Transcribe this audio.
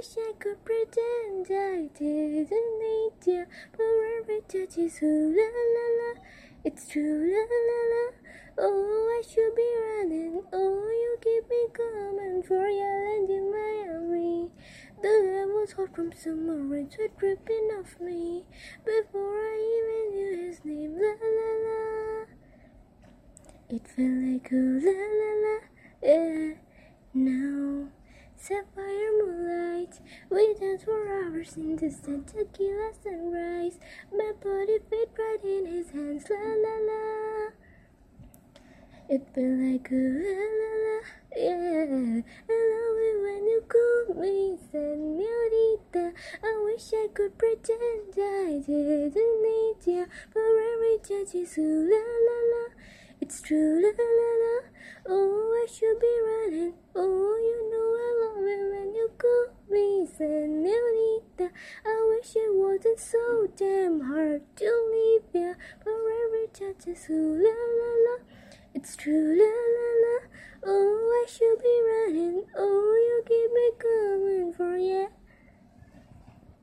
wish I could pretend I didn't need you. But every touch is ooh la la la. It's true la la la. Oh, I should be running. Oh, you keep me coming for your land in Miami. The air was hot from summer rain, sweat dripping off me. Before I even knew his name, la la la. It felt like ooh la la la, yeah. Now, sapphire moonlight, we danced for hours in the sun, tequila sunrise. My body fit right in his hands, la la la. It felt like a la la la, yeah. I love it when you call me senorita. I wish I could pretend I didn't need you. For every touch is la la la. It's true la la la. Oh, I should be running. Oh, you know I love it when you call me senorita. I wish it wasn't so damn hard to leave you. For every touch is ooh la la la. It's true, la la